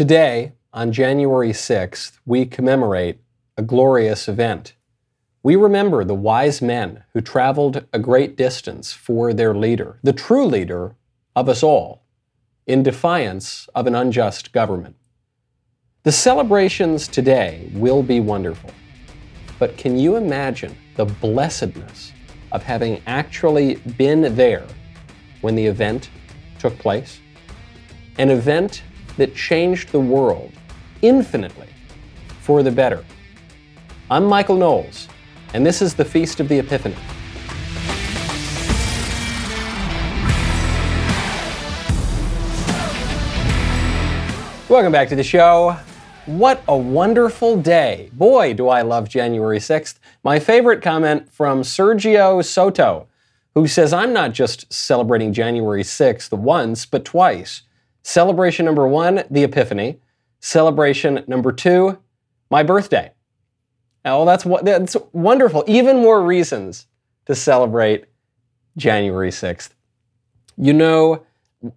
Today, on January 6th, we commemorate a glorious event. We remember the wise men who traveled a great distance for their leader, the true leader of us all, in defiance of an unjust government. The celebrations today will be wonderful, but can you imagine the blessedness of having actually been there when the event took place? An event that changed the world infinitely for the better. I'm Michael Knowles, and this is the Feast of the Epiphany. Welcome back to the show. What a wonderful day. Boy, do I love January 6th. My favorite comment from Sergio Soto, who says, I'm not just celebrating January 6th once, but twice. Celebration number one, the Epiphany. Celebration number two, my birthday. Oh, that's, that's wonderful. Even more reasons to celebrate January 6th. You know,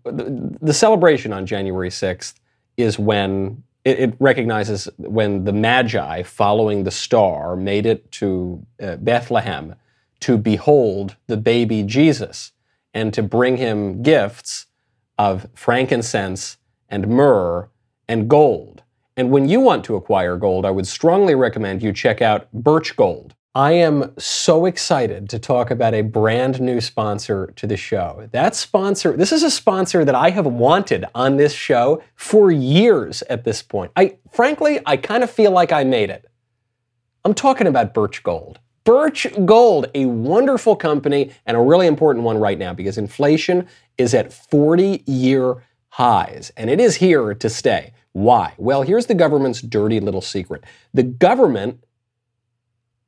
the celebration on January 6th is when it, recognizes when the Magi, following the star, made it to uh, Bethlehem to behold the baby Jesus and to bring him gifts of frankincense and myrrh and gold. And when you want to acquire gold, I would strongly recommend you check out Birch Gold. I am so excited to talk about a brand new sponsor to the show. That sponsor, this is a sponsor that I have wanted on this show for years at this point. I frankly, I kind of feel like I made it. I'm talking about Birch Gold. Birch Gold, a wonderful company and a really important one right now because inflation is at 40 year highs and it is here to stay. Why? Well, here's the government's dirty little secret. The government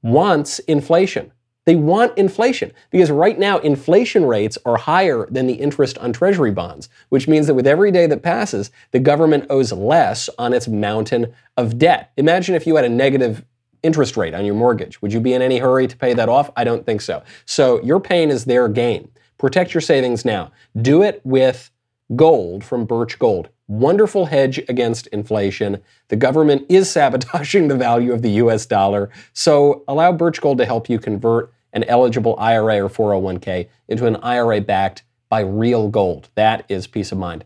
wants inflation. They want inflation because right now inflation rates are higher than the interest on treasury bonds, which means that with every day that passes, the government owes less on its mountain of debt. Imagine if you had a negative interest rate on your mortgage. Would you be in any hurry to pay that off? I don't think so. So your pain is their gain. Protect your savings now. Do it with gold from Birch Gold. Wonderful hedge against inflation. The government is sabotaging the value of the US dollar, so allow Birch Gold to help you convert an eligible IRA or 401k into an IRA backed by real gold. That is peace of mind.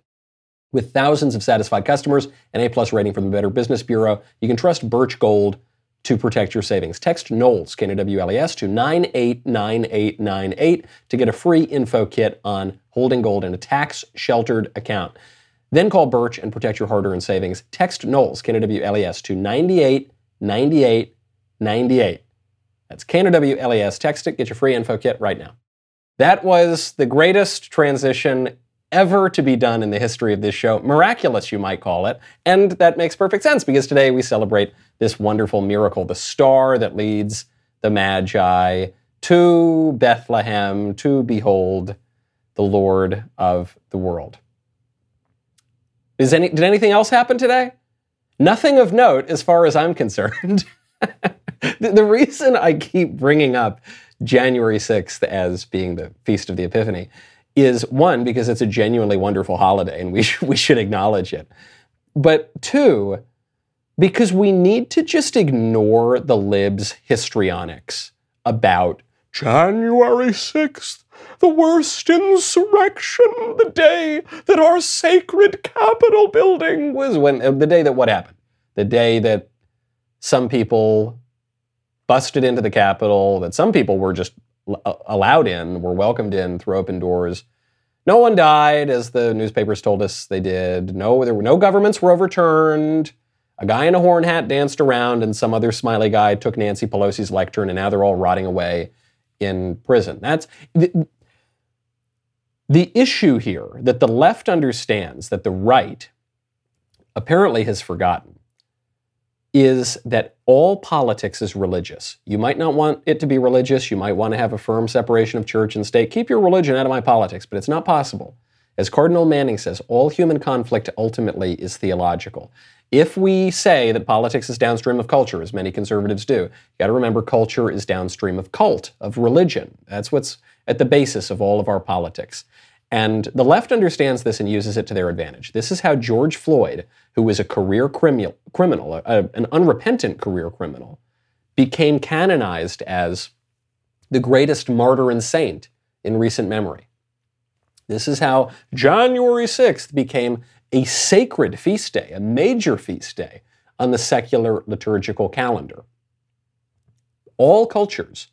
With thousands of satisfied customers, and A plus rating from the Better Business Bureau, you can trust Birch Gold to protect your savings. Text Knowles, K-N-W-L-E-S, to 989898 to get a free info kit on holding gold in a tax-sheltered account. Then call Birch and protect your hard-earned savings. Text Knowles, K-N-W-L-E-S, to 989898. That's K-N-W-L-E-S. Text it, get your free info kit right now. That was the greatest transition ever to be done in the history of this show. Miraculous, you might call it. And that makes perfect sense because today we celebrate this wonderful miracle, the star that leads the Magi to Bethlehem to behold the Lord of the world. Is any, did anything else happen today? Nothing of note as far as I'm concerned. the, the reason I keep bringing up January 6th as being the Feast of the Epiphany is one, because it's a genuinely wonderful holiday and we, sh- we should acknowledge it. But two, because we need to just ignore the libs' histrionics about January 6th, the worst insurrection, the day that our sacred Capitol building was when uh, the day that what happened? The day that some people busted into the Capitol, that some people were just uh, allowed in, were welcomed in through open doors. No one died, as the newspapers told us they did. No, there were no governments were overturned. A guy in a horn hat danced around, and some other smiley guy took Nancy Pelosi's lectern, and now they're all rotting away in prison. That's the, the issue here that the left understands that the right apparently has forgotten is that all politics is religious. You might not want it to be religious. You might want to have a firm separation of church and state. Keep your religion out of my politics, but it's not possible. As Cardinal Manning says, all human conflict ultimately is theological. If we say that politics is downstream of culture, as many conservatives do, you got to remember culture is downstream of cult, of religion. That's what's at the basis of all of our politics. And the left understands this and uses it to their advantage. This is how George Floyd, who was a career criminal, criminal a, an unrepentant career criminal, became canonized as the greatest martyr and saint in recent memory. This is how January 6th became a sacred feast day, a major feast day on the secular liturgical calendar. All cultures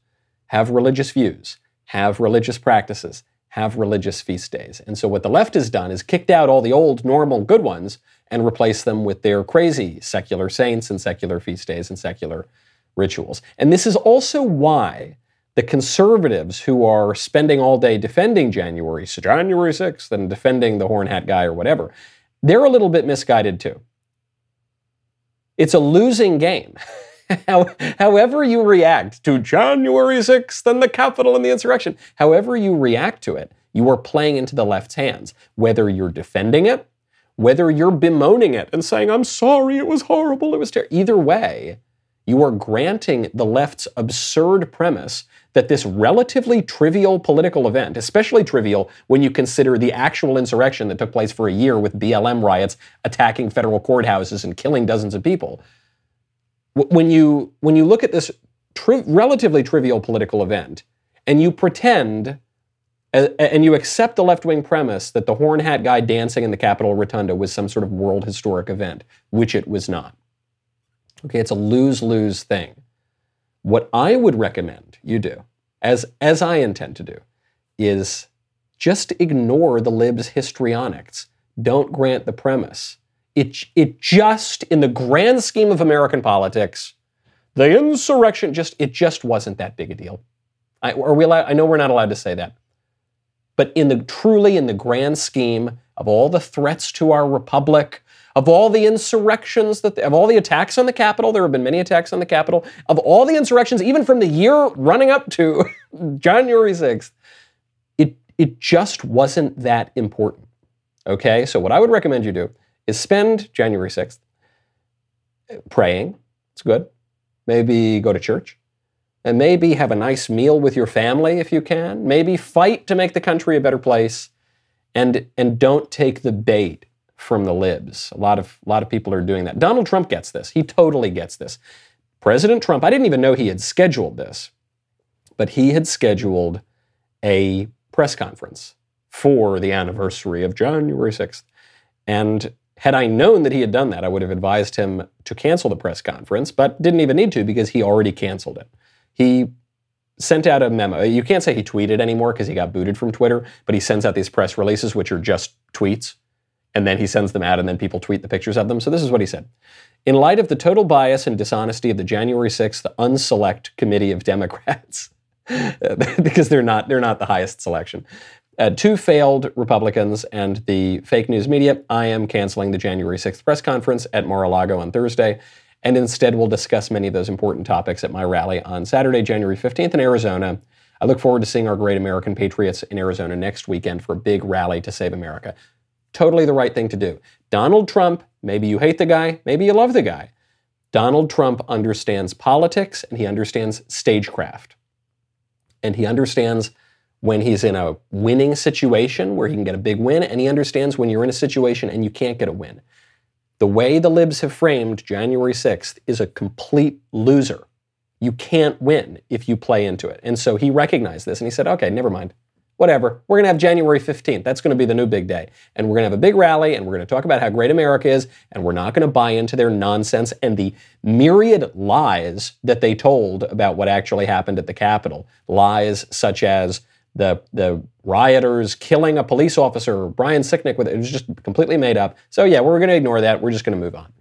have religious views, have religious practices, have religious feast days. And so what the left has done is kicked out all the old, normal, good ones and replaced them with their crazy secular saints and secular feast days and secular rituals. And this is also why the conservatives who are spending all day defending January, so January 6th, and defending the horn hat guy or whatever, they're a little bit misguided too. It's a losing game. however you react to January 6th and the Capitol and the insurrection, however you react to it, you are playing into the left's hands. Whether you're defending it, whether you're bemoaning it and saying, I'm sorry, it was horrible, it was terrible. Either way, you are granting the left's absurd premise that this relatively trivial political event, especially trivial when you consider the actual insurrection that took place for a year with BLM riots attacking federal courthouses and killing dozens of people, when you when you look at this tri- relatively trivial political event and you pretend and you accept the left wing premise that the horn hat guy dancing in the Capitol Rotunda was some sort of world historic event, which it was not. Okay, it's a lose lose thing. What I would recommend you do, as, as I intend to do, is just ignore the libs histrionics. Don't grant the premise it, it just, in the grand scheme of American politics, the insurrection just, it just wasn't that big a deal. I, are we allowed, I know we're not allowed to say that. But in the truly in the grand scheme of all the threats to our republic, of all the insurrections that of all the attacks on the Capitol, there have been many attacks on the Capitol, of all the insurrections, even from the year running up to January 6th, it it just wasn't that important. Okay? So what I would recommend you do is spend January 6th praying. It's good. Maybe go to church. And maybe have a nice meal with your family if you can. Maybe fight to make the country a better place. And, and don't take the bait from the libs. A lot of, a lot of people are doing that. Donald Trump gets this. He totally gets this. President Trump, I didn't even know he had scheduled this, but he had scheduled a press conference for the anniversary of January 6th. And had I known that he had done that, I would have advised him to cancel the press conference, but didn't even need to because he already canceled it. He sent out a memo. You can't say he tweeted anymore because he got booted from Twitter, but he sends out these press releases, which are just tweets, and then he sends them out, and then people tweet the pictures of them. So this is what he said. In light of the total bias and dishonesty of the January 6th unselect committee of Democrats, because they're not they're not the highest selection. Uh, two failed Republicans and the fake news media. I am canceling the January 6th press conference at Mar a Lago on Thursday, and instead we'll discuss many of those important topics at my rally on Saturday, January 15th in Arizona. I look forward to seeing our great American patriots in Arizona next weekend for a big rally to save America. Totally the right thing to do. Donald Trump, maybe you hate the guy, maybe you love the guy. Donald Trump understands politics and he understands stagecraft. And he understands when he's in a winning situation where he can get a big win, and he understands when you're in a situation and you can't get a win. The way the libs have framed January 6th is a complete loser. You can't win if you play into it. And so he recognized this and he said, okay, never mind. Whatever. We're going to have January 15th. That's going to be the new big day. And we're going to have a big rally and we're going to talk about how great America is. And we're not going to buy into their nonsense and the myriad lies that they told about what actually happened at the Capitol. Lies such as the the rioters killing a police officer, Brian Sicknick, with it. was just completely made up. So yeah, we're going to ignore that. We're just going to move on.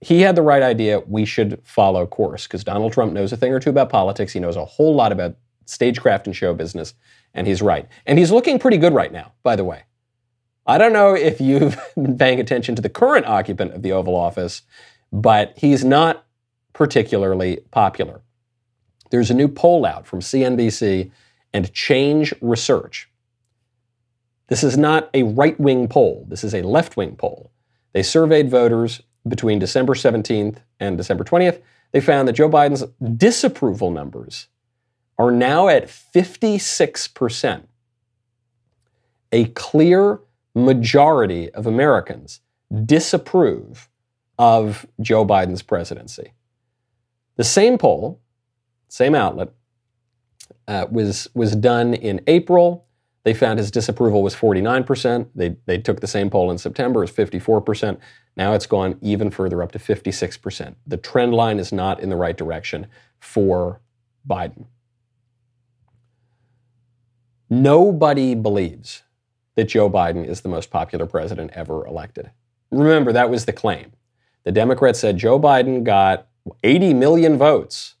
He had the right idea. We should follow course because Donald Trump knows a thing or two about politics. He knows a whole lot about stagecraft and show business, and he's right. And he's looking pretty good right now, by the way. I don't know if you've been paying attention to the current occupant of the Oval Office, but he's not particularly popular. There's a new poll out from CNBC and change research. This is not a right wing poll, this is a left wing poll. They surveyed voters between December 17th and December 20th. They found that Joe Biden's disapproval numbers are now at 56%. a clear majority of Americans disapprove of Joe Biden's presidency. The same poll, same outlet, uh, was, was done in April. They found his disapproval was 49%. They, they took the same poll in September, it was 54%. Now it's gone even further up to 56%. The trend line is not in the right direction for Biden. Nobody believes that Joe Biden is the most popular president ever elected. Remember, that was the claim. The Democrats said Joe Biden got 80 million votes.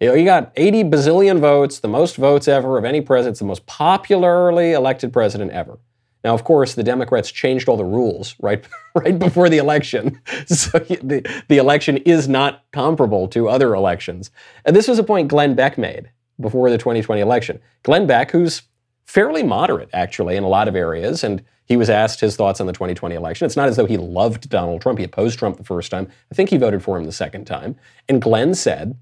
You know, he got 80 bazillion votes, the most votes ever of any president, the most popularly elected president ever. Now, of course, the Democrats changed all the rules right, right before the election. So the, the election is not comparable to other elections. And this was a point Glenn Beck made before the 2020 election. Glenn Beck, who's fairly moderate, actually, in a lot of areas, and he was asked his thoughts on the 2020 election. It's not as though he loved Donald Trump. He opposed Trump the first time. I think he voted for him the second time. And Glenn said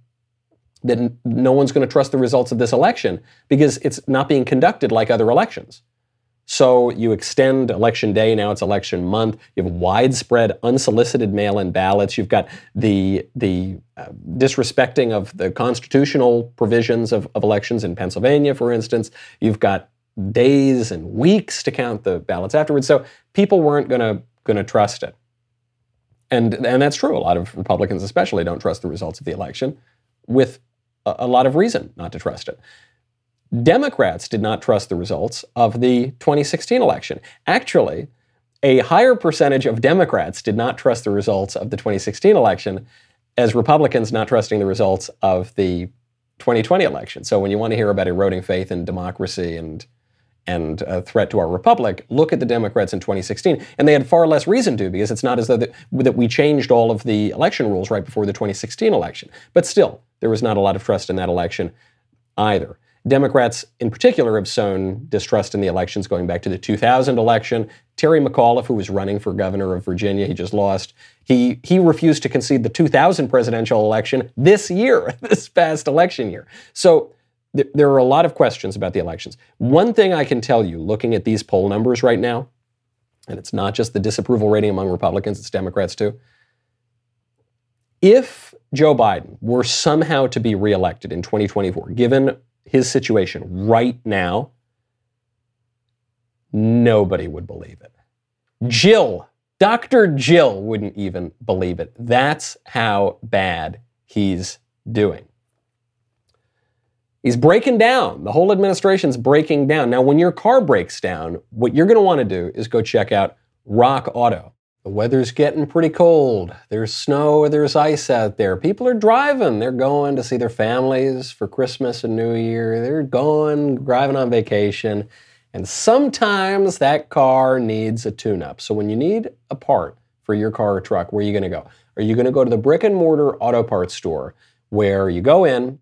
that no one's going to trust the results of this election because it's not being conducted like other elections. So you extend election day, now it's election month. You have widespread unsolicited mail in ballots. You've got the, the uh, disrespecting of the constitutional provisions of, of elections in Pennsylvania, for instance. You've got days and weeks to count the ballots afterwards. So people weren't going to going to trust it. And, and that's true. A lot of Republicans, especially, don't trust the results of the election with a, lot of reason not to trust it. Democrats did not trust the results of the 2016 election. Actually, a higher percentage of Democrats did not trust the results of the 2016 election as Republicans not trusting the results of the 2020 election. So when you want to hear about eroding faith in democracy and and a threat to our republic, look at the Democrats in 2016. And they had far less reason to because it's not as though that, that we changed all of the election rules right before the 2016 election. But still, there was not a lot of trust in that election either. Democrats, in particular, have sown distrust in the elections going back to the 2000 election. Terry McAuliffe, who was running for governor of Virginia, he just lost. He he refused to concede the 2000 presidential election this year, this past election year. So th- there are a lot of questions about the elections. One thing I can tell you, looking at these poll numbers right now, and it's not just the disapproval rating among Republicans; it's Democrats too. If Joe Biden were somehow to be reelected in 2024, given his situation right now, nobody would believe it. Jill, Dr. Jill wouldn't even believe it. That's how bad he's doing. He's breaking down. The whole administration's breaking down. Now, when your car breaks down, what you're going to want to do is go check out Rock Auto. The weather's getting pretty cold. There's snow, there's ice out there. People are driving. They're going to see their families for Christmas and New Year. They're going, driving on vacation. And sometimes that car needs a tune up. So when you need a part for your car or truck, where are you going to go? Are you going to go to the brick and mortar auto parts store where you go in,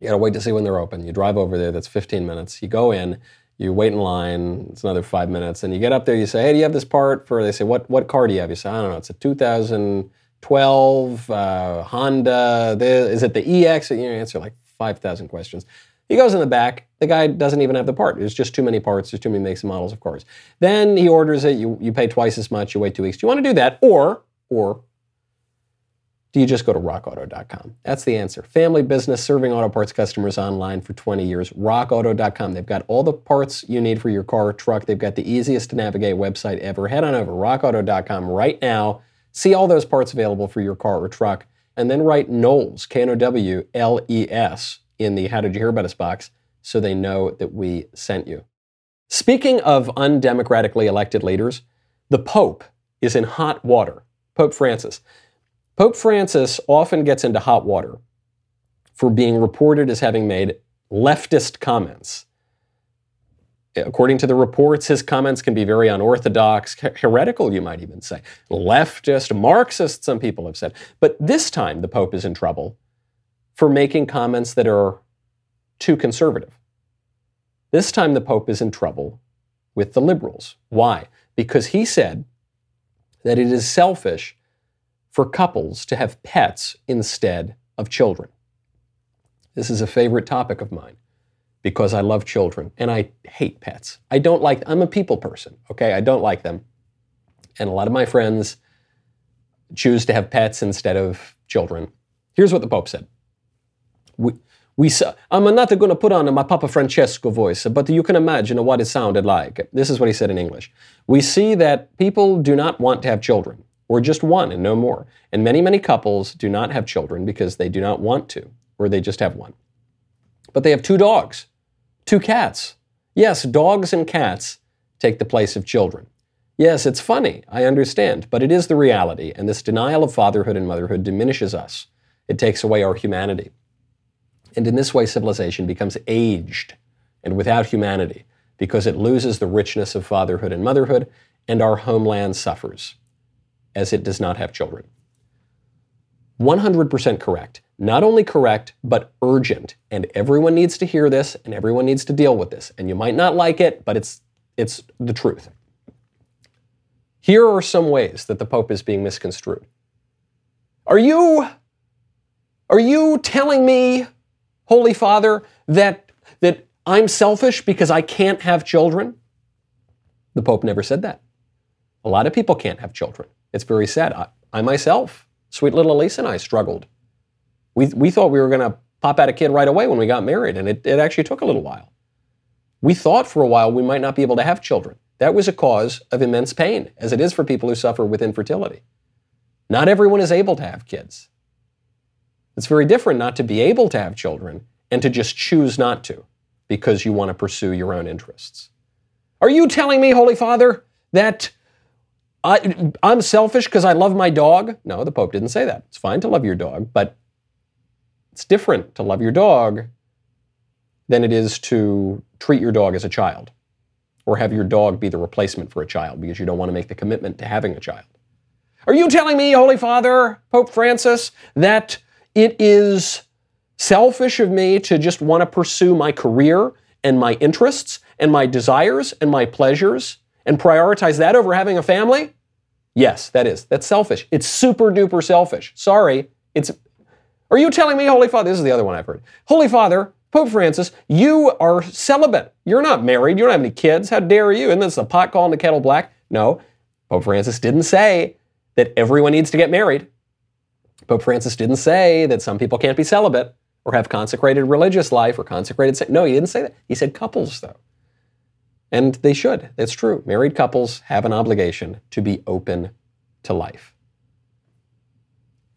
you got to wait to see when they're open. You drive over there, that's 15 minutes. You go in, you wait in line, it's another five minutes, and you get up there, you say, hey, do you have this part for, they say, what, what car do you have? You say, I don't know, it's a 2012 uh, Honda, the, is it the EX? And You answer like 5,000 questions. He goes in the back. The guy doesn't even have the part. There's just too many parts. There's too many makes and models of cars. Then he orders it. You, you pay twice as much. You wait two weeks. Do you want to do that? Or, or do you just go to rockauto.com? That's the answer. Family business serving auto parts customers online for 20 years. Rockauto.com. They've got all the parts you need for your car or truck. They've got the easiest to navigate website ever. Head on over rockauto.com right now. See all those parts available for your car or truck. And then write Knowles, K N O W L E S, in the How Did You Hear About Us box so they know that we sent you. Speaking of undemocratically elected leaders, the Pope is in hot water. Pope Francis. Pope Francis often gets into hot water for being reported as having made leftist comments. According to the reports, his comments can be very unorthodox, heretical, you might even say. Leftist, Marxist, some people have said. But this time, the Pope is in trouble for making comments that are too conservative. This time, the Pope is in trouble with the liberals. Why? Because he said that it is selfish for couples to have pets instead of children. This is a favorite topic of mine because I love children and I hate pets. I don't like, I'm a people person, okay? I don't like them. And a lot of my friends choose to have pets instead of children. Here's what the Pope said. We, we I'm not going to put on my Papa Francesco voice, but you can imagine what it sounded like. This is what he said in English. We see that people do not want to have children, or just one and no more. And many, many couples do not have children because they do not want to, or they just have one. But they have two dogs, two cats. Yes, dogs and cats take the place of children. Yes, it's funny, I understand, but it is the reality, and this denial of fatherhood and motherhood diminishes us. It takes away our humanity. And in this way, civilization becomes aged and without humanity because it loses the richness of fatherhood and motherhood, and our homeland suffers as it does not have children. 100% correct. Not only correct, but urgent. And everyone needs to hear this and everyone needs to deal with this. And you might not like it, but it's, it's the truth. Here are some ways that the Pope is being misconstrued. Are you, are you telling me Holy Father, that, that I'm selfish because I can't have children? The Pope never said that. A lot of people can't have children. It's very sad. I, I myself, sweet little Elise and I struggled. We, we thought we were going to pop out a kid right away when we got married, and it, it actually took a little while. We thought for a while we might not be able to have children. That was a cause of immense pain, as it is for people who suffer with infertility. Not everyone is able to have kids. It's very different not to be able to have children and to just choose not to because you want to pursue your own interests. Are you telling me, Holy Father, that I, am selfish because I love my dog? No, the Pope didn't say that. It's fine to love your dog, but it's different to love your dog than it is to treat your dog as a child or have your dog be the replacement for a child because you don't want to make the commitment to having a child. Are you telling me, Holy Father, Pope Francis, that it is selfish of me to just want to pursue my career and my interests and my desires and my pleasures and prioritize that over having a family? Yes, that is. That's selfish. It's super duper selfish. Sorry. It's Are you telling me, Holy Father, this is the other one I've heard. Holy Father, Pope Francis, you are celibate. You're not married. You don't have any kids. How dare you? And this the pot calling the kettle black. No, Pope Francis didn't say that everyone needs to get married. Pope Francis didn't say that some people can't be celibate or have consecrated religious life or consecrated. No, he didn't say that. He said couples, though. And they should. It's true. Married couples have an obligation to be open to life.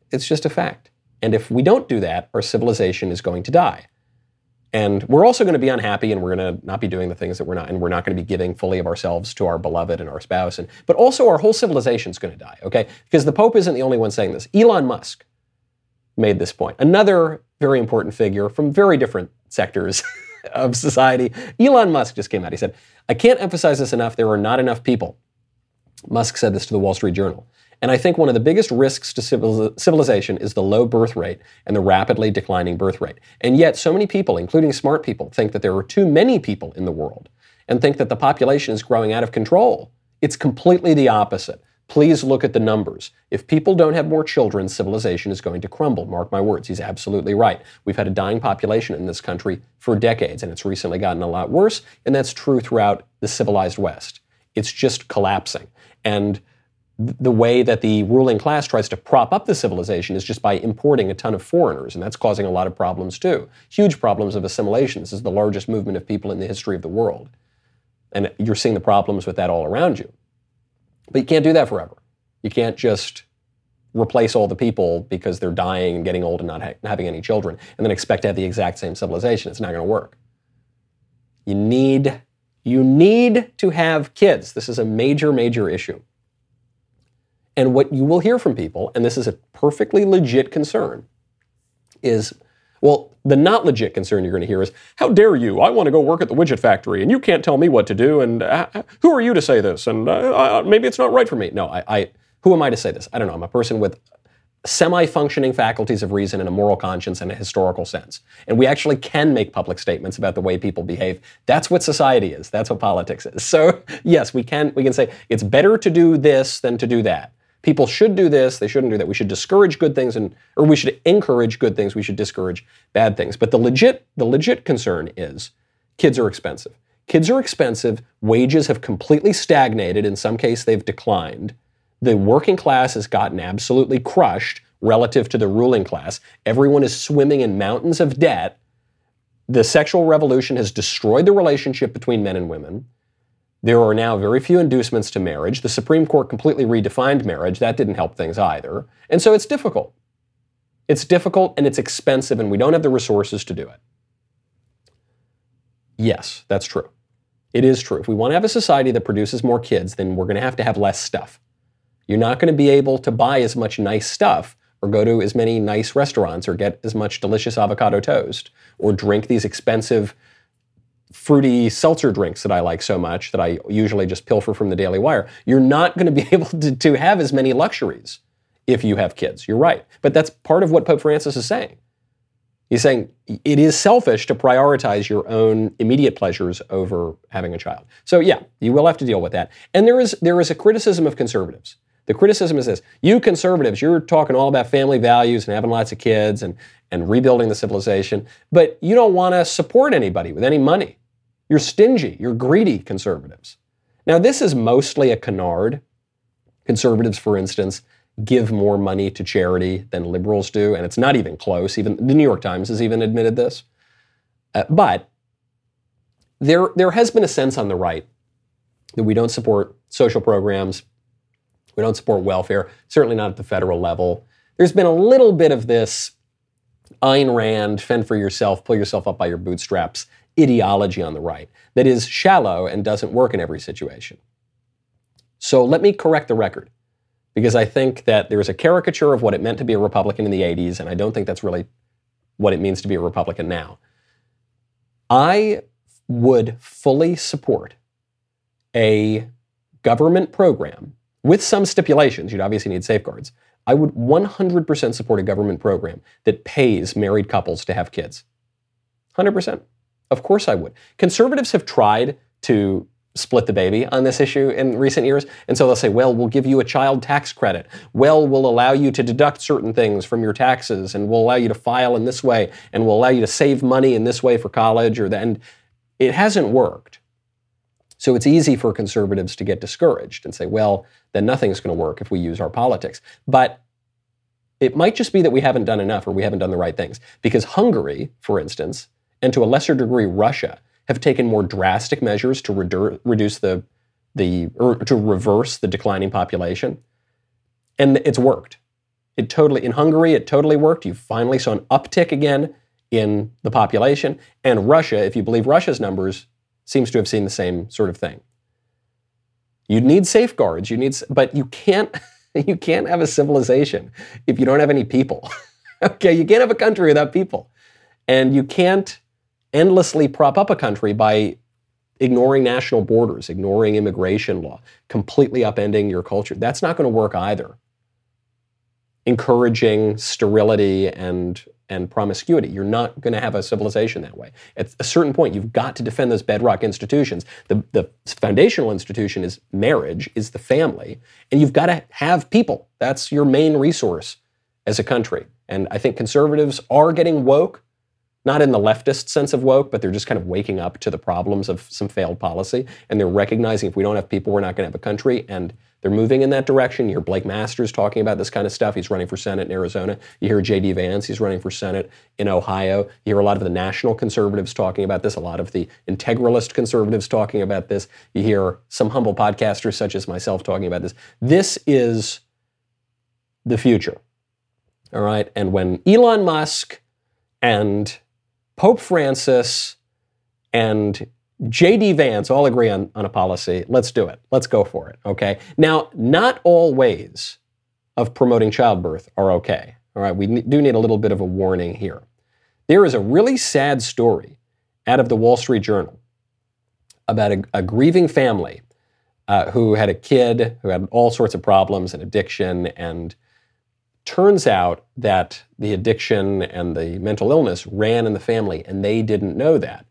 It's just a fact. And if we don't do that, our civilization is going to die. And we're also going to be unhappy and we're going to not be doing the things that we're not, and we're not going to be giving fully of ourselves to our beloved and our spouse. And, but also our whole civilization is going to die, okay? Because the Pope isn't the only one saying this. Elon Musk made this point. Another very important figure from very different sectors of society. Elon Musk just came out. He said, I can't emphasize this enough. There are not enough people. Musk said this to the Wall Street Journal. And I think one of the biggest risks to civilization is the low birth rate and the rapidly declining birth rate. And yet, so many people, including smart people, think that there are too many people in the world and think that the population is growing out of control. It's completely the opposite. Please look at the numbers. If people don't have more children, civilization is going to crumble. Mark my words, he's absolutely right. We've had a dying population in this country for decades, and it's recently gotten a lot worse, and that's true throughout the civilized West. It's just collapsing. And the way that the ruling class tries to prop up the civilization is just by importing a ton of foreigners, and that's causing a lot of problems too. Huge problems of assimilation. This is the largest movement of people in the history of the world. And you're seeing the problems with that all around you. But you can't do that forever. You can't just replace all the people because they're dying and getting old and not ha- having any children and then expect to have the exact same civilization. It's not going to work. You need you need to have kids. This is a major major issue. And what you will hear from people, and this is a perfectly legit concern, is well, the not legit concern you're going to hear is, how dare you? I want to go work at the widget factory, and you can't tell me what to do, and uh, who are you to say this? And uh, maybe it's not right for me. No, I, I, who am I to say this? I don't know. I'm a person with semi-functioning faculties of reason and a moral conscience and a historical sense. And we actually can make public statements about the way people behave. That's what society is. That's what politics is. So yes, we can we can say it's better to do this than to do that people should do this, they shouldn't do that. We should discourage good things and or we should encourage good things, we should discourage bad things. But the legit the legit concern is kids are expensive. Kids are expensive. Wages have completely stagnated. In some case, they've declined. The working class has gotten absolutely crushed relative to the ruling class. Everyone is swimming in mountains of debt. The sexual revolution has destroyed the relationship between men and women. There are now very few inducements to marriage. The Supreme Court completely redefined marriage. That didn't help things either. And so it's difficult. It's difficult and it's expensive, and we don't have the resources to do it. Yes, that's true. It is true. If we want to have a society that produces more kids, then we're going to have to have less stuff. You're not going to be able to buy as much nice stuff or go to as many nice restaurants or get as much delicious avocado toast or drink these expensive fruity seltzer drinks that I like so much that I usually just pilfer from the Daily Wire. You're not going to be able to, to have as many luxuries if you have kids. You're right. But that's part of what Pope Francis is saying. He's saying it is selfish to prioritize your own immediate pleasures over having a child. So yeah, you will have to deal with that. And there is there is a criticism of conservatives. The criticism is this you conservatives, you're talking all about family values and having lots of kids and, and rebuilding the civilization, but you don't want to support anybody with any money. You're stingy, you're greedy conservatives. Now, this is mostly a canard. Conservatives, for instance, give more money to charity than liberals do, and it's not even close. Even the New York Times has even admitted this. Uh, but there, there has been a sense on the right that we don't support social programs, we don't support welfare, certainly not at the federal level. There's been a little bit of this Ayn Rand, fend for yourself, pull yourself up by your bootstraps ideology on the right that is shallow and doesn't work in every situation. So let me correct the record because I think that there's a caricature of what it meant to be a Republican in the 80s, and I don't think that's really what it means to be a Republican now. I would fully support a government program with some stipulations, you'd obviously need safeguards. I would 100% support a government program that pays married couples to have kids. 100%. Of course I would. Conservatives have tried to split the baby on this issue in recent years. And so they'll say, well, we'll give you a child tax credit. Well, we'll allow you to deduct certain things from your taxes, and we'll allow you to file in this way, and we'll allow you to save money in this way for college or then. It hasn't worked. So it's easy for conservatives to get discouraged and say, well, then nothing's going to work if we use our politics. But it might just be that we haven't done enough or we haven't done the right things. Because Hungary, for instance, and to a lesser degree Russia, have taken more drastic measures to redu- reduce the, the or to reverse the declining population. And it's worked. It totally in Hungary, it totally worked. You finally saw an uptick again in the population. And Russia, if you believe Russia's numbers, seems to have seen the same sort of thing. You need safeguards. You need, but you can't. You can't have a civilization if you don't have any people. okay, you can't have a country without people, and you can't endlessly prop up a country by ignoring national borders, ignoring immigration law, completely upending your culture. That's not going to work either. Encouraging sterility and and promiscuity. You're not going to have a civilization that way. At a certain point, you've got to defend those bedrock institutions. The, the foundational institution is marriage, is the family, and you've got to have people. That's your main resource as a country. And I think conservatives are getting woke, not in the leftist sense of woke, but they're just kind of waking up to the problems of some failed policy. And they're recognizing if we don't have people, we're not going to have a country. And they're moving in that direction. You hear Blake Masters talking about this kind of stuff. He's running for Senate in Arizona. You hear J.D. Vance, he's running for Senate in Ohio. You hear a lot of the national conservatives talking about this, a lot of the integralist conservatives talking about this. You hear some humble podcasters such as myself talking about this. This is the future. All right. And when Elon Musk and Pope Francis and JD Vance all agree on, on a policy. Let's do it. Let's go for it. Okay. Now, not all ways of promoting childbirth are okay. All right. We do need a little bit of a warning here. There is a really sad story out of the Wall Street Journal about a, a grieving family uh, who had a kid who had all sorts of problems and addiction. And turns out that the addiction and the mental illness ran in the family, and they didn't know that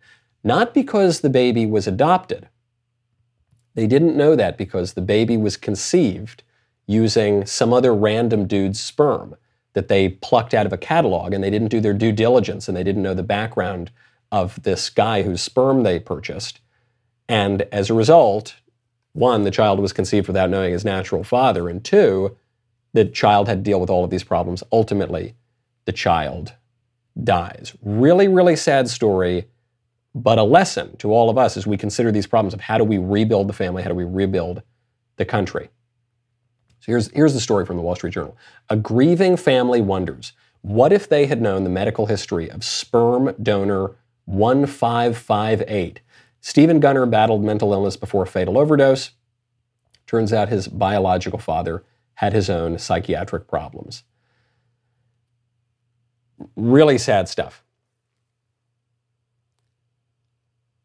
not because the baby was adopted. They didn't know that because the baby was conceived using some other random dude's sperm that they plucked out of a catalog and they didn't do their due diligence and they didn't know the background of this guy whose sperm they purchased. And as a result, one, the child was conceived without knowing his natural father, and two, the child had to deal with all of these problems. Ultimately, the child dies. Really, really sad story, but a lesson to all of us as we consider these problems of how do we rebuild the family, how do we rebuild the country. So here's, here's the story from the Wall Street Journal. A grieving family wonders what if they had known the medical history of sperm donor 1558? Stephen Gunner battled mental illness before a fatal overdose. Turns out his biological father had his own psychiatric problems. Really sad stuff.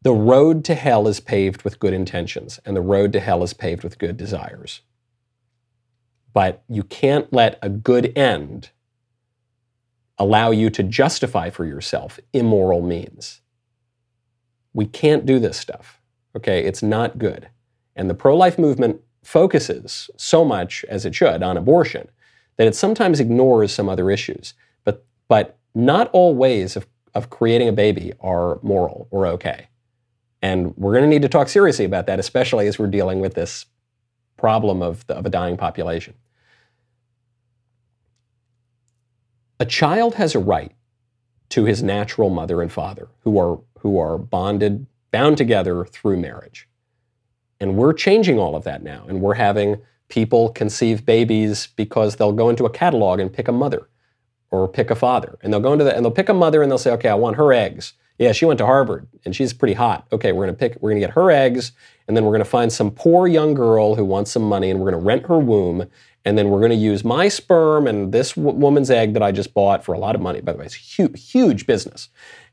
The road to hell is paved with good intentions, and the road to hell is paved with good desires. But you can't let a good end allow you to justify for yourself immoral means. We can't do this stuff. Okay, it's not good. And the pro life movement focuses so much, as it should, on abortion that it sometimes ignores some other issues. But, but not all ways of, of creating a baby are moral or okay. And we're going to need to talk seriously about that, especially as we're dealing with this problem of, the, of a dying population. A child has a right to his natural mother and father who are, who are bonded, bound together through marriage. And we're changing all of that now. And we're having people conceive babies because they'll go into a catalog and pick a mother or pick a father. And they'll go into that and they'll pick a mother and they'll say, okay, I want her eggs. Yeah, she went to Harvard and she's pretty hot. Okay, we're gonna pick, we're gonna get her eggs, and then we're gonna find some poor young girl who wants some money and we're gonna rent her womb, and then we're going to use my sperm and this w- woman's egg that I just bought for a lot of money. By the way, it's huge, huge business.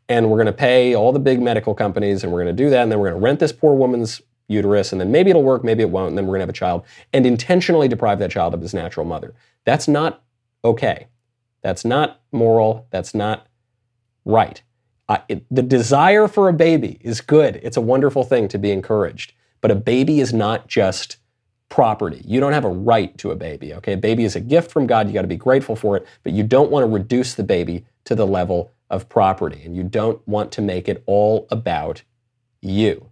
And we're going to pay all the big medical companies and we're going to do that. And then we're going to rent this poor woman's uterus. And then maybe it'll work, maybe it won't. And then we're going to have a child and intentionally deprive that child of his natural mother. That's not okay. That's not moral. That's not right. It, the desire for a baby is good. It's a wonderful thing to be encouraged. But a baby is not just property. You don't have a right to a baby, okay? A baby is a gift from God. You got to be grateful for it, but you don't want to reduce the baby to the level of property, and you don't want to make it all about you.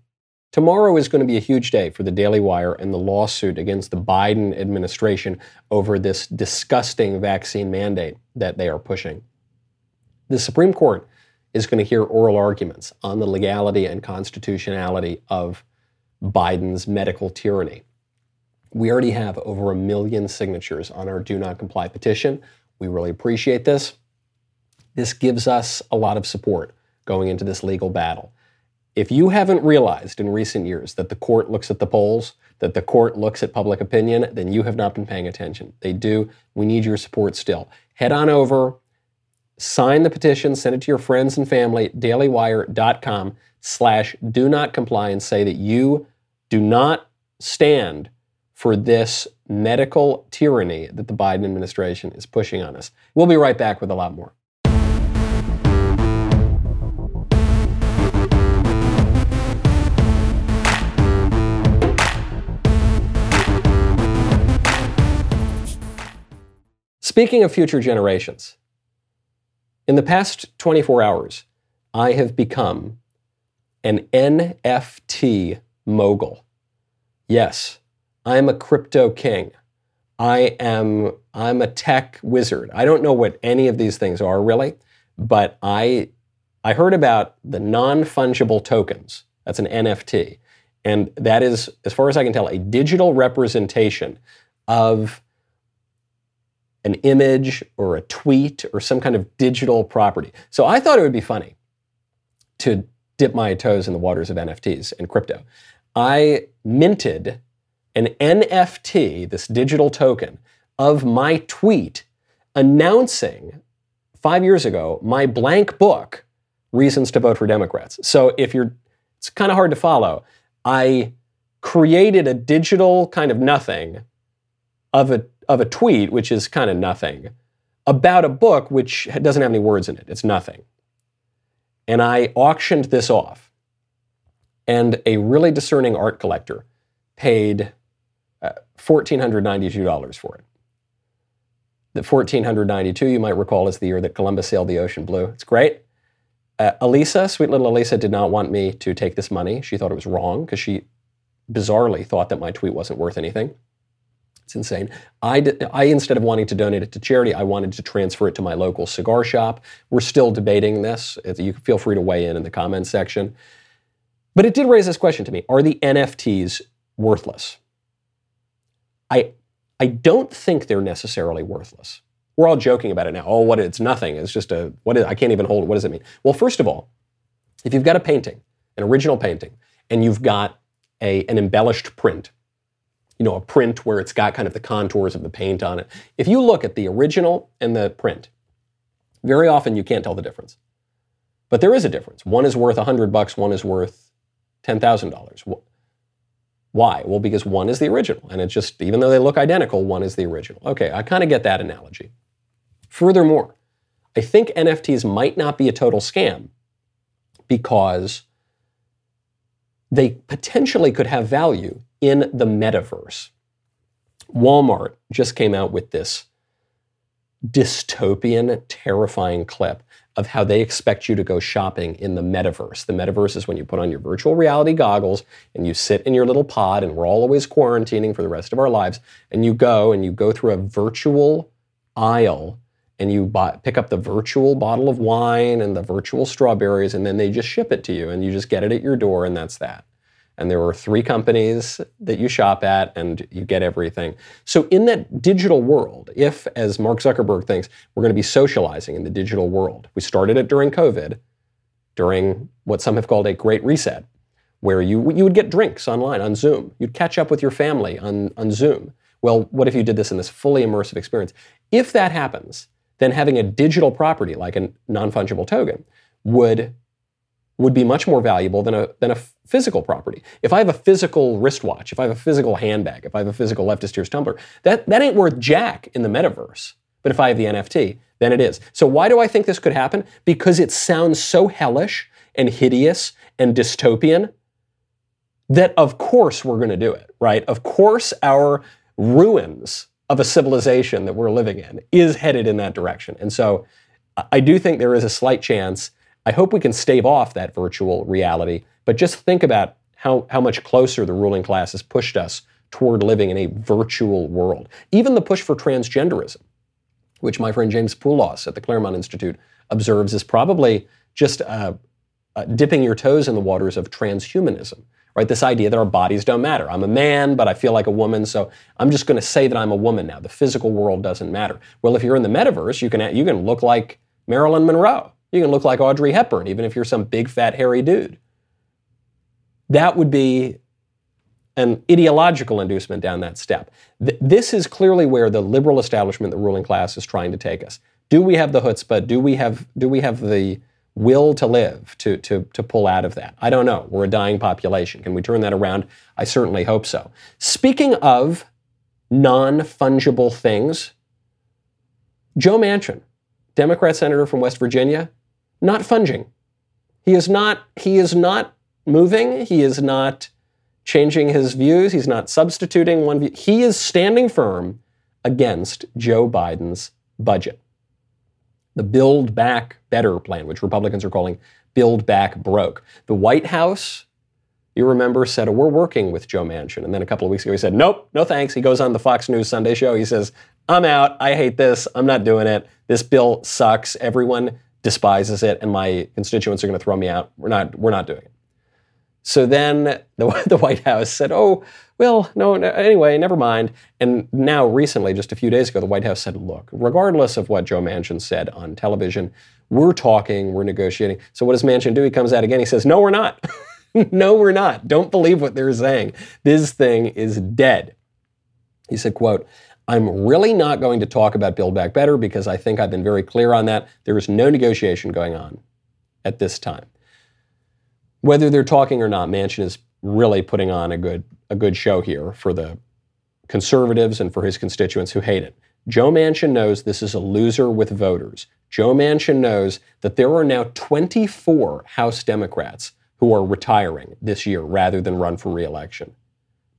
Tomorrow is going to be a huge day for the Daily Wire and the lawsuit against the Biden administration over this disgusting vaccine mandate that they are pushing. The Supreme Court is going to hear oral arguments on the legality and constitutionality of Biden's medical tyranny. We already have over a million signatures on our Do Not Comply petition. We really appreciate this. This gives us a lot of support going into this legal battle. If you haven't realized in recent years that the court looks at the polls, that the court looks at public opinion, then you have not been paying attention. They do. We need your support still. Head on over, sign the petition, send it to your friends and family, dailywire.com slash do not comply and say that you do not stand for this medical tyranny that the Biden administration is pushing on us. We'll be right back with a lot more. Speaking of future generations, in the past 24 hours, I have become an NFT mogul. Yes, I'm a crypto king. I am I'm a tech wizard. I don't know what any of these things are really, but I I heard about the non-fungible tokens. That's an NFT. And that is, as far as I can tell, a digital representation of an image or a tweet or some kind of digital property. So I thought it would be funny to dip my toes in the waters of NFTs and crypto. I minted an NFT, this digital token, of my tweet announcing five years ago my blank book, Reasons to Vote for Democrats. So if you're, it's kind of hard to follow. I created a digital kind of nothing of a, of a tweet, which is kind of nothing, about a book which doesn't have any words in it. It's nothing. And I auctioned this off. And a really discerning art collector paid $1,492 for it. The 1492, you might recall, is the year that Columbus sailed the ocean blue. It's great. Uh, Alisa, sweet little Alisa, did not want me to take this money. She thought it was wrong because she bizarrely thought that my tweet wasn't worth anything. It's insane. I, I, instead of wanting to donate it to charity, I wanted to transfer it to my local cigar shop. We're still debating this. You can feel free to weigh in in the comments section. But it did raise this question to me Are the NFTs worthless? I, I don't think they're necessarily worthless. We're all joking about it now. Oh, what? It's nothing. It's just a what? Is, I can't even hold it. What does it mean? Well, first of all, if you've got a painting, an original painting, and you've got a, an embellished print, you know, a print where it's got kind of the contours of the paint on it. If you look at the original and the print, very often you can't tell the difference. But there is a difference. One is worth 100 bucks, one is worth $10,000. Why? Well, because one is the original, and it's just, even though they look identical, one is the original. Okay, I kind of get that analogy. Furthermore, I think NFTs might not be a total scam because they potentially could have value in the metaverse. Walmart just came out with this dystopian, terrifying clip of how they expect you to go shopping in the metaverse. The metaverse is when you put on your virtual reality goggles and you sit in your little pod, and we're all always quarantining for the rest of our lives, and you go and you go through a virtual aisle and you buy, pick up the virtual bottle of wine and the virtual strawberries, and then they just ship it to you, and you just get it at your door, and that's that and there are three companies that you shop at and you get everything. So in that digital world, if as Mark Zuckerberg thinks, we're going to be socializing in the digital world. We started it during COVID, during what some have called a great reset, where you you would get drinks online on Zoom. You'd catch up with your family on, on Zoom. Well, what if you did this in this fully immersive experience? If that happens, then having a digital property like a non-fungible token would would be much more valuable than a, than a physical property. If I have a physical wristwatch, if I have a physical handbag, if I have a physical leftist tears tumbler, that, that ain't worth jack in the metaverse. But if I have the NFT, then it is. So why do I think this could happen? Because it sounds so hellish and hideous and dystopian that of course we're going to do it, right? Of course our ruins of a civilization that we're living in is headed in that direction. And so I do think there is a slight chance I hope we can stave off that virtual reality, but just think about how, how much closer the ruling class has pushed us toward living in a virtual world. Even the push for transgenderism, which my friend James Poulos at the Claremont Institute observes is probably just uh, uh, dipping your toes in the waters of transhumanism. Right, this idea that our bodies don't matter. I'm a man, but I feel like a woman, so I'm just going to say that I'm a woman now. The physical world doesn't matter. Well, if you're in the metaverse, you can you can look like Marilyn Monroe. You can look like Audrey Hepburn, even if you're some big, fat, hairy dude. That would be an ideological inducement down that step. Th- this is clearly where the liberal establishment, the ruling class, is trying to take us. Do we have the chutzpah? Do we have, do we have the will to live to, to, to pull out of that? I don't know. We're a dying population. Can we turn that around? I certainly hope so. Speaking of non fungible things, Joe Manchin, Democrat senator from West Virginia, not funging. He is not, he is not moving. He is not changing his views. He's not substituting one view. He is standing firm against Joe Biden's budget. The Build Back Better plan, which Republicans are calling Build Back Broke. The White House, you remember, said, oh, We're working with Joe Manchin. And then a couple of weeks ago, he said, Nope, no thanks. He goes on the Fox News Sunday show. He says, I'm out. I hate this. I'm not doing it. This bill sucks. Everyone despises it and my constituents are going to throw me out. We're not, we're not doing it. So then the, the White House said, oh, well, no, no, anyway, never mind. And now, recently, just a few days ago, the White House said, look, regardless of what Joe Manchin said on television, we're talking, we're negotiating. So what does Manchin do? He comes out again, he says, no, we're not. no, we're not. Don't believe what they're saying. This thing is dead. He said, quote, I'm really not going to talk about Build Back Better because I think I've been very clear on that. There is no negotiation going on at this time. Whether they're talking or not, Manchin is really putting on a good, a good show here for the conservatives and for his constituents who hate it. Joe Manchin knows this is a loser with voters. Joe Manchin knows that there are now 24 House Democrats who are retiring this year rather than run for reelection.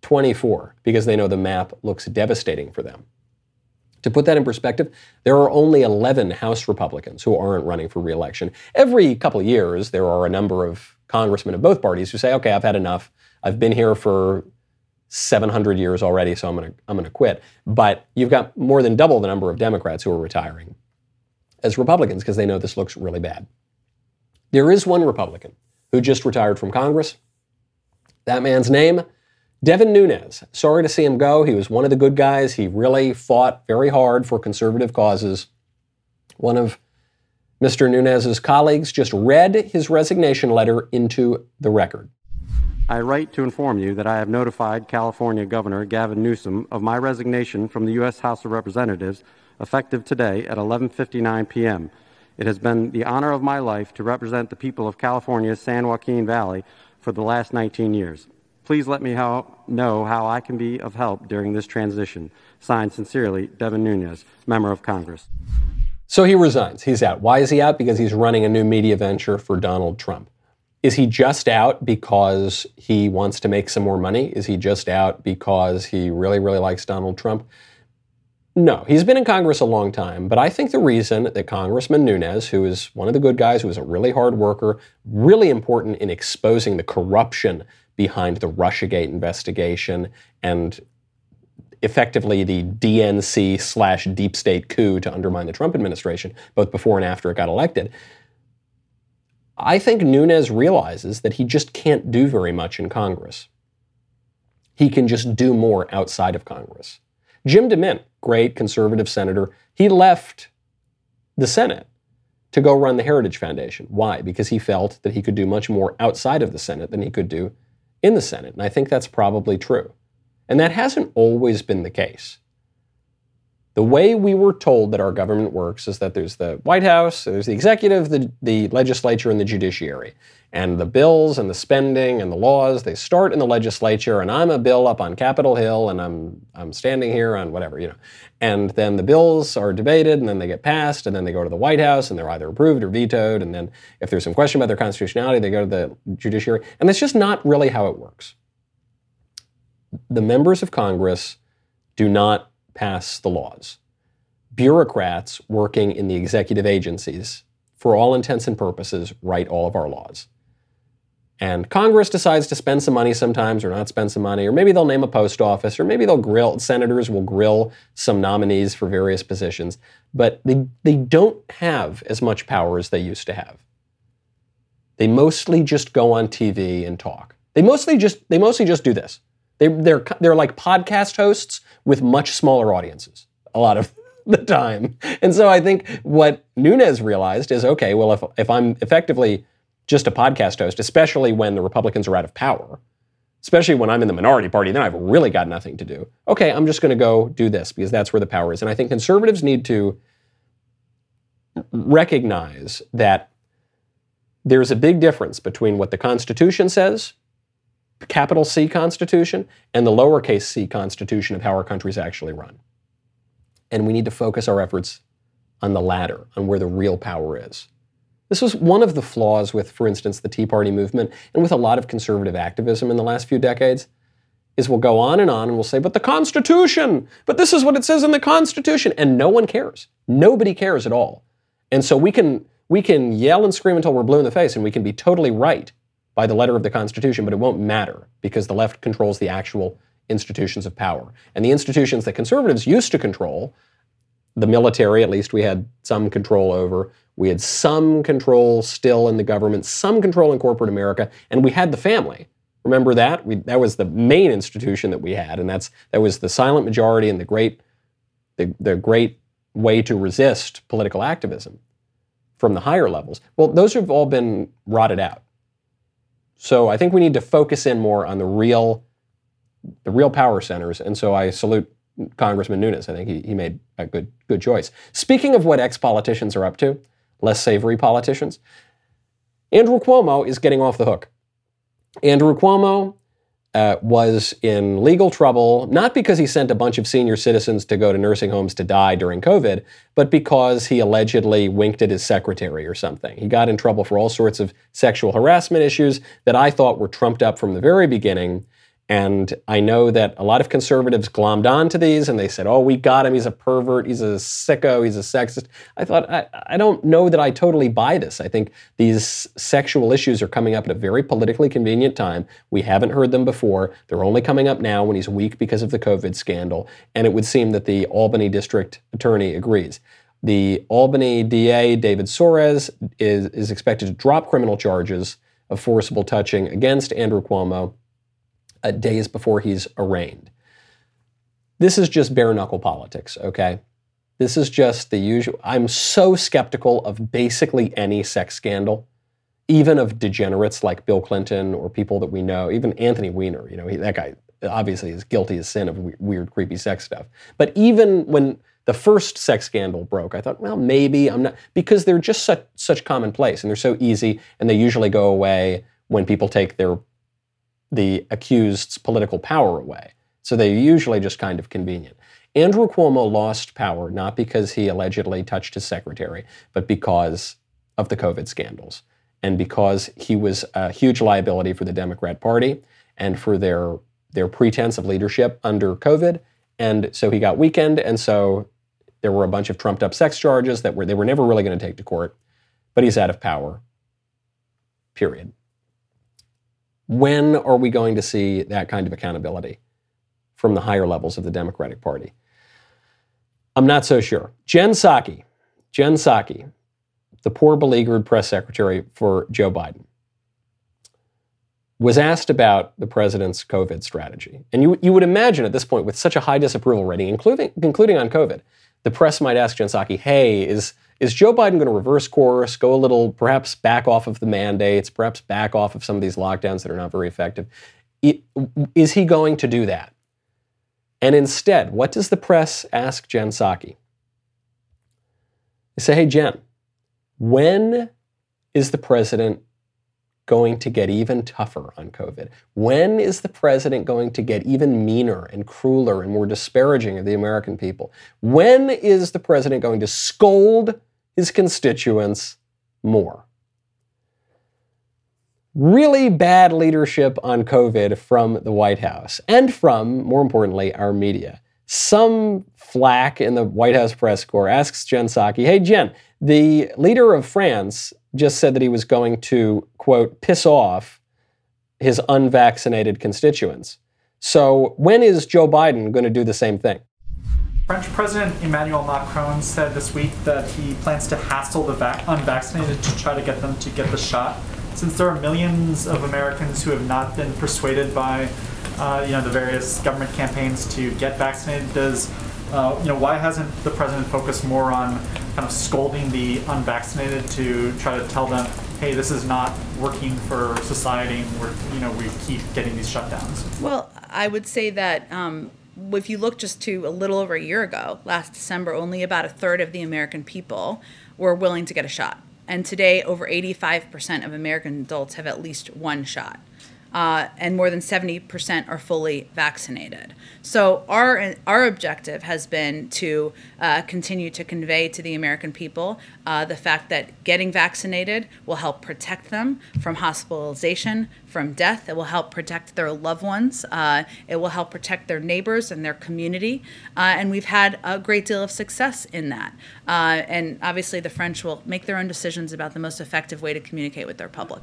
24 because they know the map looks devastating for them. To put that in perspective, there are only 11 House Republicans who aren't running for reelection. Every couple of years, there are a number of congressmen of both parties who say, okay, I've had enough. I've been here for 700 years already, so I'm going to I'm going to quit. But you've got more than double the number of Democrats who are retiring as Republicans because they know this looks really bad. There is one Republican who just retired from Congress. That man's name, Devin Nunes. Sorry to see him go. He was one of the good guys. He really fought very hard for conservative causes. One of Mr. Nunes's colleagues just read his resignation letter into the record. I write to inform you that I have notified California Governor Gavin Newsom of my resignation from the U.S. House of Representatives effective today at 11:59 p.m. It has been the honor of my life to represent the people of California's San Joaquin Valley for the last 19 years. Please let me how, know how I can be of help during this transition. Signed sincerely, Devin Nunes, member of Congress. So he resigns. He's out. Why is he out? Because he's running a new media venture for Donald Trump. Is he just out because he wants to make some more money? Is he just out because he really, really likes Donald Trump? No, he's been in Congress a long time, but I think the reason that Congressman Nunes, who is one of the good guys, who is a really hard worker, really important in exposing the corruption behind the Russiagate investigation and effectively the DNC slash deep state coup to undermine the Trump administration, both before and after it got elected. I think Nunes realizes that he just can't do very much in Congress. He can just do more outside of Congress. Jim DeMint, great conservative senator, he left the Senate to go run the Heritage Foundation. Why? Because he felt that he could do much more outside of the Senate than he could do in the Senate. And I think that's probably true. And that hasn't always been the case. The way we were told that our government works is that there's the White House, there's the executive, the, the legislature, and the judiciary. And the bills and the spending and the laws, they start in the legislature, and I'm a bill up on Capitol Hill, and I'm, I'm standing here on whatever, you know. And then the bills are debated, and then they get passed, and then they go to the White House, and they're either approved or vetoed. And then if there's some question about their constitutionality, they go to the judiciary. And that's just not really how it works. The members of Congress do not pass the laws. Bureaucrats working in the executive agencies, for all intents and purposes, write all of our laws. And Congress decides to spend some money sometimes or not spend some money, or maybe they'll name a post office, or maybe they'll grill, senators will grill some nominees for various positions, but they, they don't have as much power as they used to have. They mostly just go on TV and talk. They mostly just, they mostly just do this. They, they're, they're like podcast hosts with much smaller audiences a lot of the time. And so I think what Nunes realized is okay, well, if, if I'm effectively just a podcast host, especially when the Republicans are out of power, especially when I'm in the minority party, then I've really got nothing to do. Okay, I'm just going to go do this because that's where the power is. And I think conservatives need to recognize that there's a big difference between what the Constitution says capital C Constitution and the lowercase c Constitution of how our country's actually run. And we need to focus our efforts on the latter, on where the real power is. This was one of the flaws with, for instance, the Tea Party movement and with a lot of conservative activism in the last few decades. Is we'll go on and on and we'll say, but the Constitution, but this is what it says in the Constitution, and no one cares. Nobody cares at all. And so we can we can yell and scream until we're blue in the face, and we can be totally right by the letter of the Constitution, but it won't matter because the left controls the actual institutions of power. And the institutions that conservatives used to control, the military, at least we had some control over, we had some control still in the government, some control in corporate America, and we had the family. Remember that? We, that was the main institution that we had, and that's that was the silent majority and the great, the, the great way to resist political activism from the higher levels. Well, those have all been rotted out. So I think we need to focus in more on the real, the real power centers. And so I salute Congressman Nunes. I think he, he made a good good choice. Speaking of what ex-politicians are up to, less savory politicians, Andrew Cuomo is getting off the hook. Andrew Cuomo uh, was in legal trouble, not because he sent a bunch of senior citizens to go to nursing homes to die during COVID, but because he allegedly winked at his secretary or something. He got in trouble for all sorts of sexual harassment issues that I thought were trumped up from the very beginning. And I know that a lot of conservatives glommed onto these and they said, oh, we got him. He's a pervert. He's a sicko. He's a sexist. I thought, I, I don't know that I totally buy this. I think these sexual issues are coming up at a very politically convenient time. We haven't heard them before. They're only coming up now when he's weak because of the COVID scandal. And it would seem that the Albany district attorney agrees. The Albany DA, David Soares, is, is expected to drop criminal charges of forcible touching against Andrew Cuomo uh, days before he's arraigned. This is just bare knuckle politics, okay? This is just the usual. I'm so skeptical of basically any sex scandal, even of degenerates like Bill Clinton or people that we know, even Anthony Weiner. You know, he, that guy obviously is guilty as sin of weird, creepy sex stuff. But even when the first sex scandal broke, I thought, well, maybe I'm not, because they're just such, such commonplace and they're so easy and they usually go away when people take their the accused's political power away. So they're usually just kind of convenient. Andrew Cuomo lost power not because he allegedly touched his secretary, but because of the COVID scandals and because he was a huge liability for the Democrat Party and for their their pretense of leadership under COVID. And so he got weakened, and so there were a bunch of trumped up sex charges that were they were never really going to take to court, but he's out of power. Period. When are we going to see that kind of accountability from the higher levels of the Democratic Party? I'm not so sure. Jen Psaki, Jen Psaki, the poor beleaguered press secretary for Joe Biden, was asked about the president's COVID strategy. And you, you would imagine at this point, with such a high disapproval rating, including, including on COVID, the press might ask Jen Psaki, hey, is, is Joe Biden going to reverse course, go a little, perhaps back off of the mandates, perhaps back off of some of these lockdowns that are not very effective? Is he going to do that? And instead, what does the press ask Jen Psaki? They say, hey, Jen, when is the president going to get even tougher on COVID? When is the president going to get even meaner and crueler and more disparaging of the American people? When is the president going to scold his constituents more? Really bad leadership on COVID from the White House and from, more importantly, our media. Some flack in the White House press corps asks Jen Psaki, hey, Jen, the leader of France just said that he was going to, quote, piss off his unvaccinated constituents. So when is Joe Biden going to do the same thing? French President Emmanuel Macron said this week that he plans to hassle the vac- unvaccinated to try to get them to get the shot. Since there are millions of Americans who have not been persuaded by, uh, you know, the various government campaigns to get vaccinated, does uh, you know, why hasn't the president focused more on kind of scolding the unvaccinated to try to tell them, hey, this is not working for society, and we're, you know, we keep getting these shutdowns? Well, I would say that um, if you look just to a little over a year ago, last December, only about a third of the American people were willing to get a shot. And today, over 85% of American adults have at least one shot uh, and more than 70% are fully vaccinated. So our our objective has been to uh, continue to convey to the American people uh, the fact that getting vaccinated will help protect them from hospitalization, from death. It will help protect their loved ones. Uh, it will help protect their neighbors and their community. Uh, and we've had a great deal of success in that. Uh, and obviously, the French will make their own decisions about the most effective way to communicate with their public.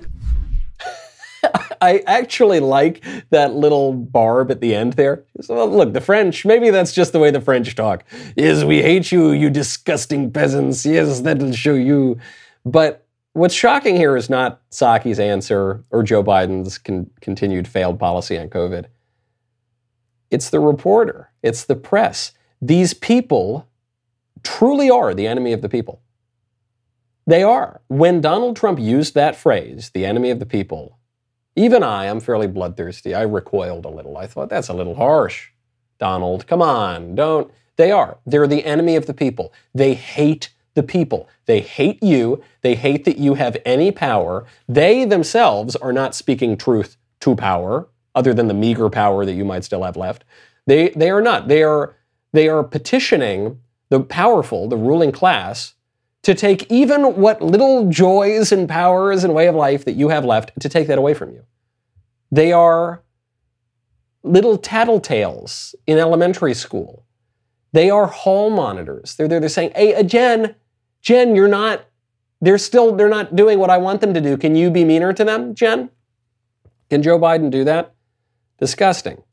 I actually like that little barb at the end there. So, look, the French, maybe that's just the way the French talk. Yes, we hate you, you disgusting peasants. Yes, that'll show you. But what's shocking here is not Psaki's answer or Joe Biden's con- continued failed policy on COVID. It's the reporter, it's the press. These people truly are the enemy of the people. They are. When Donald Trump used that phrase, the enemy of the people, even I, I'm fairly bloodthirsty. I recoiled a little. I thought, that's a little harsh. Donald, come on, don't. They are. They're the enemy of the people. They hate the people. They hate you. They hate that you have any power. They themselves are not speaking truth to power, other than the meager power that you might still have left. They, they are not. They are, they are petitioning the powerful, the ruling class, to take even what little joys and powers and way of life that you have left to take that away from you. They are little tattletales in elementary school. They are hall monitors. They're there. They're saying, "Hey, uh, Jen, Jen, you're not. They're still. They're not doing what I want them to do. Can you be meaner to them, Jen? Can Joe Biden do that? Disgusting.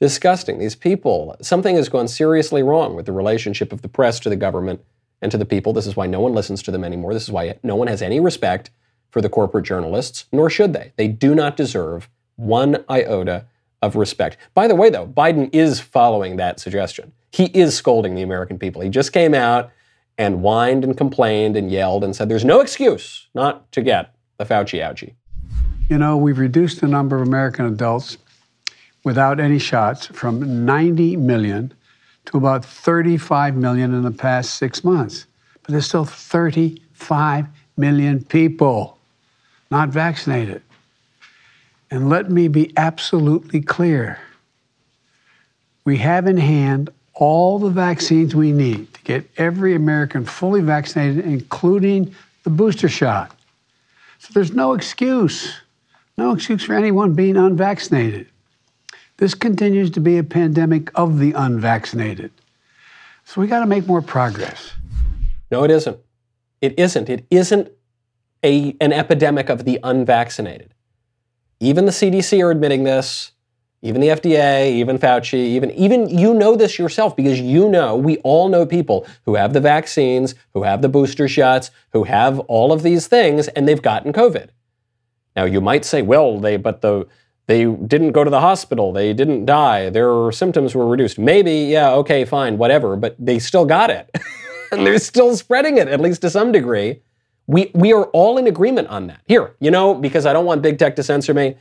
Disgusting. These people. Something has gone seriously wrong with the relationship of the press to the government and to the people. This is why no one listens to them anymore. This is why no one has any respect for the corporate journalists, nor should they. They do not deserve one iota of respect. By the way, though, Biden is following that suggestion. He is scolding the American people. He just came out and whined and complained and yelled and said there's no excuse not to get the Fauci ouchie. You know, we've reduced the number of American adults without any shots from 90 million to about 35 million in the past six months. But there's still 35 million people not vaccinated. And let me be absolutely clear we have in hand all the vaccines we need to get every American fully vaccinated, including the booster shot. So there's no excuse, no excuse for anyone being unvaccinated. This continues to be a pandemic of the unvaccinated. So we got to make more progress. No, it isn't. It isn't. It isn't a, an epidemic of the unvaccinated. Even the CDC are admitting this, even the FDA, even Fauci, even, even you know this yourself because you know, we all know people who have the vaccines, who have the booster shots, who have all of these things, and they've gotten COVID. Now you might say, well, they, but the, they didn't go to the hospital, they didn't die, their symptoms were reduced. Maybe, yeah, okay, fine, whatever, but they still got it. and they're still spreading it, at least to some degree. We, we are all in agreement on that. Here, you know, because I don't want big tech to censor me.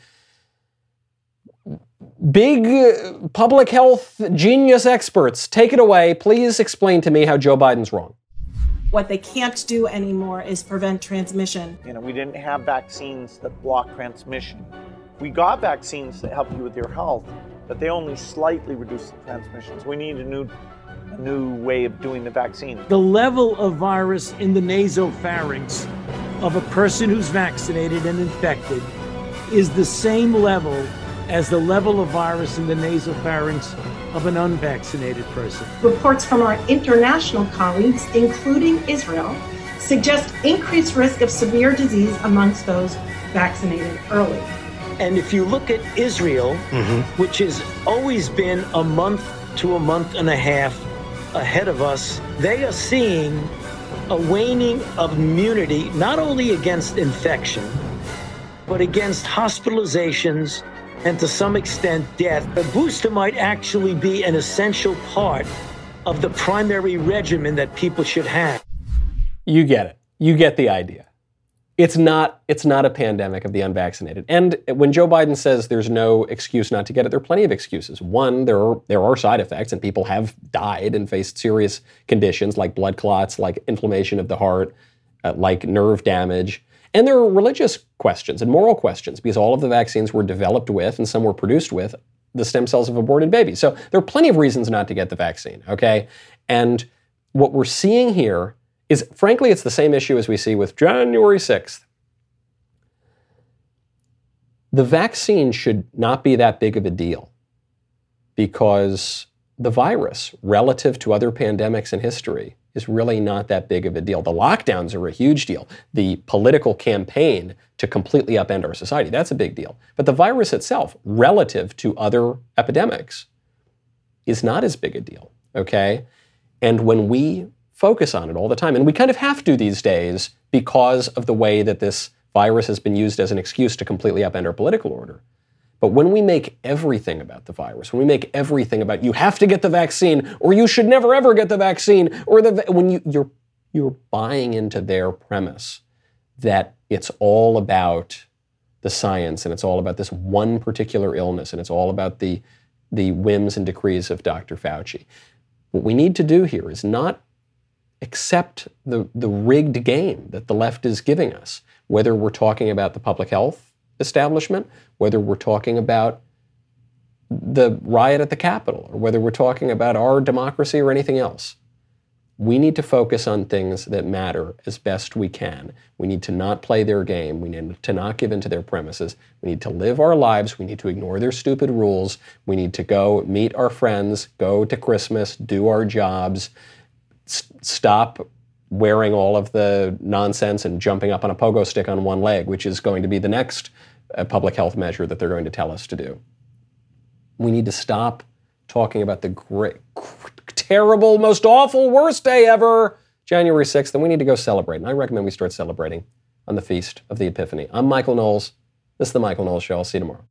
Big uh, public health genius experts, take it away. Please explain to me how Joe Biden's wrong. What they can't do anymore is prevent transmission. You know, we didn't have vaccines that block transmission. We got vaccines that help you with your health, but they only slightly reduce the transmissions. We need a new a new way of doing the vaccine. The level of virus in the nasopharynx of a person who's vaccinated and infected is the same level as the level of virus in the nasopharynx of an unvaccinated person. Reports from our international colleagues, including Israel, suggest increased risk of severe disease amongst those vaccinated early. And if you look at Israel, mm-hmm. which has always been a month to a month and a half ahead of us, they are seeing a waning of immunity, not only against infection, but against hospitalizations and to some extent death. A booster might actually be an essential part of the primary regimen that people should have. You get it. You get the idea it's not it's not a pandemic of the unvaccinated. And when Joe Biden says there's no excuse not to get it, there are plenty of excuses. One, there are there are side effects, and people have died and faced serious conditions like blood clots, like inflammation of the heart, uh, like nerve damage. And there are religious questions and moral questions because all of the vaccines were developed with and some were produced with the stem cells of aborted babies. So there are plenty of reasons not to get the vaccine, okay? And what we're seeing here is frankly, it's the same issue as we see with January 6th. The vaccine should not be that big of a deal because the virus, relative to other pandemics in history, is really not that big of a deal. The lockdowns are a huge deal. The political campaign to completely upend our society, that's a big deal. But the virus itself, relative to other epidemics, is not as big a deal, okay? And when we focus on it all the time. And we kind of have to these days because of the way that this virus has been used as an excuse to completely upend our political order. But when we make everything about the virus, when we make everything about you have to get the vaccine or you should never ever get the vaccine or the when you you're you're buying into their premise that it's all about the science and it's all about this one particular illness and it's all about the the whims and decrees of Dr. Fauci. What we need to do here is not accept the, the rigged game that the left is giving us, whether we're talking about the public health establishment, whether we're talking about the riot at the Capitol, or whether we're talking about our democracy or anything else. We need to focus on things that matter as best we can. We need to not play their game. We need to not give in to their premises. We need to live our lives. We need to ignore their stupid rules. We need to go meet our friends, go to Christmas, do our jobs, stop wearing all of the nonsense and jumping up on a pogo stick on one leg, which is going to be the next uh, public health measure that they're going to tell us to do. We need to stop talking about the great, terrible, most awful, worst day ever, January 6th, and we need to go celebrate. And I recommend we start celebrating on the feast of the Epiphany. I'm Michael Knowles. This is the Michael Knowles Show. I'll see you tomorrow.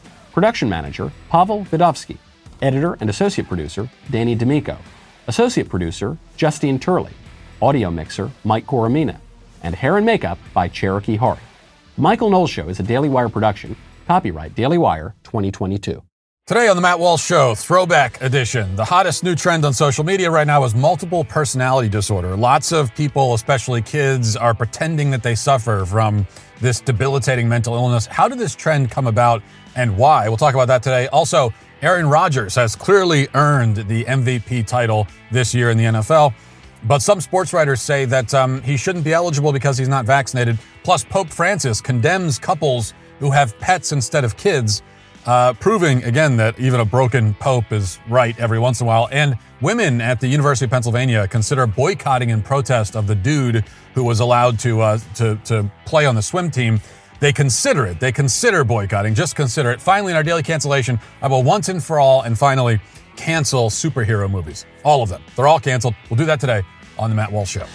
production manager Pavel Vidovsky, editor and associate producer Danny D'Amico, associate producer Justine Turley, audio mixer Mike Coromina, and hair and makeup by Cherokee Hart. Michael Knowles Show is a Daily Wire production, copyright Daily Wire 2022. Today on the Matt Walsh Show, Throwback Edition. The hottest new trend on social media right now is multiple personality disorder. Lots of people, especially kids, are pretending that they suffer from this debilitating mental illness. How did this trend come about and why? We'll talk about that today. Also, Aaron Rodgers has clearly earned the MVP title this year in the NFL, but some sports writers say that um, he shouldn't be eligible because he's not vaccinated. Plus, Pope Francis condemns couples who have pets instead of kids uh, proving again that even a broken pope is right every once in a while. And women at the University of Pennsylvania consider boycotting in protest of the dude who was allowed to uh, to to play on the swim team. They consider it. They consider boycotting. Just consider it. Finally, in our daily cancellation, I will once and for all, and finally, cancel superhero movies. All of them. They're all canceled. We'll do that today on the Matt Walsh Show.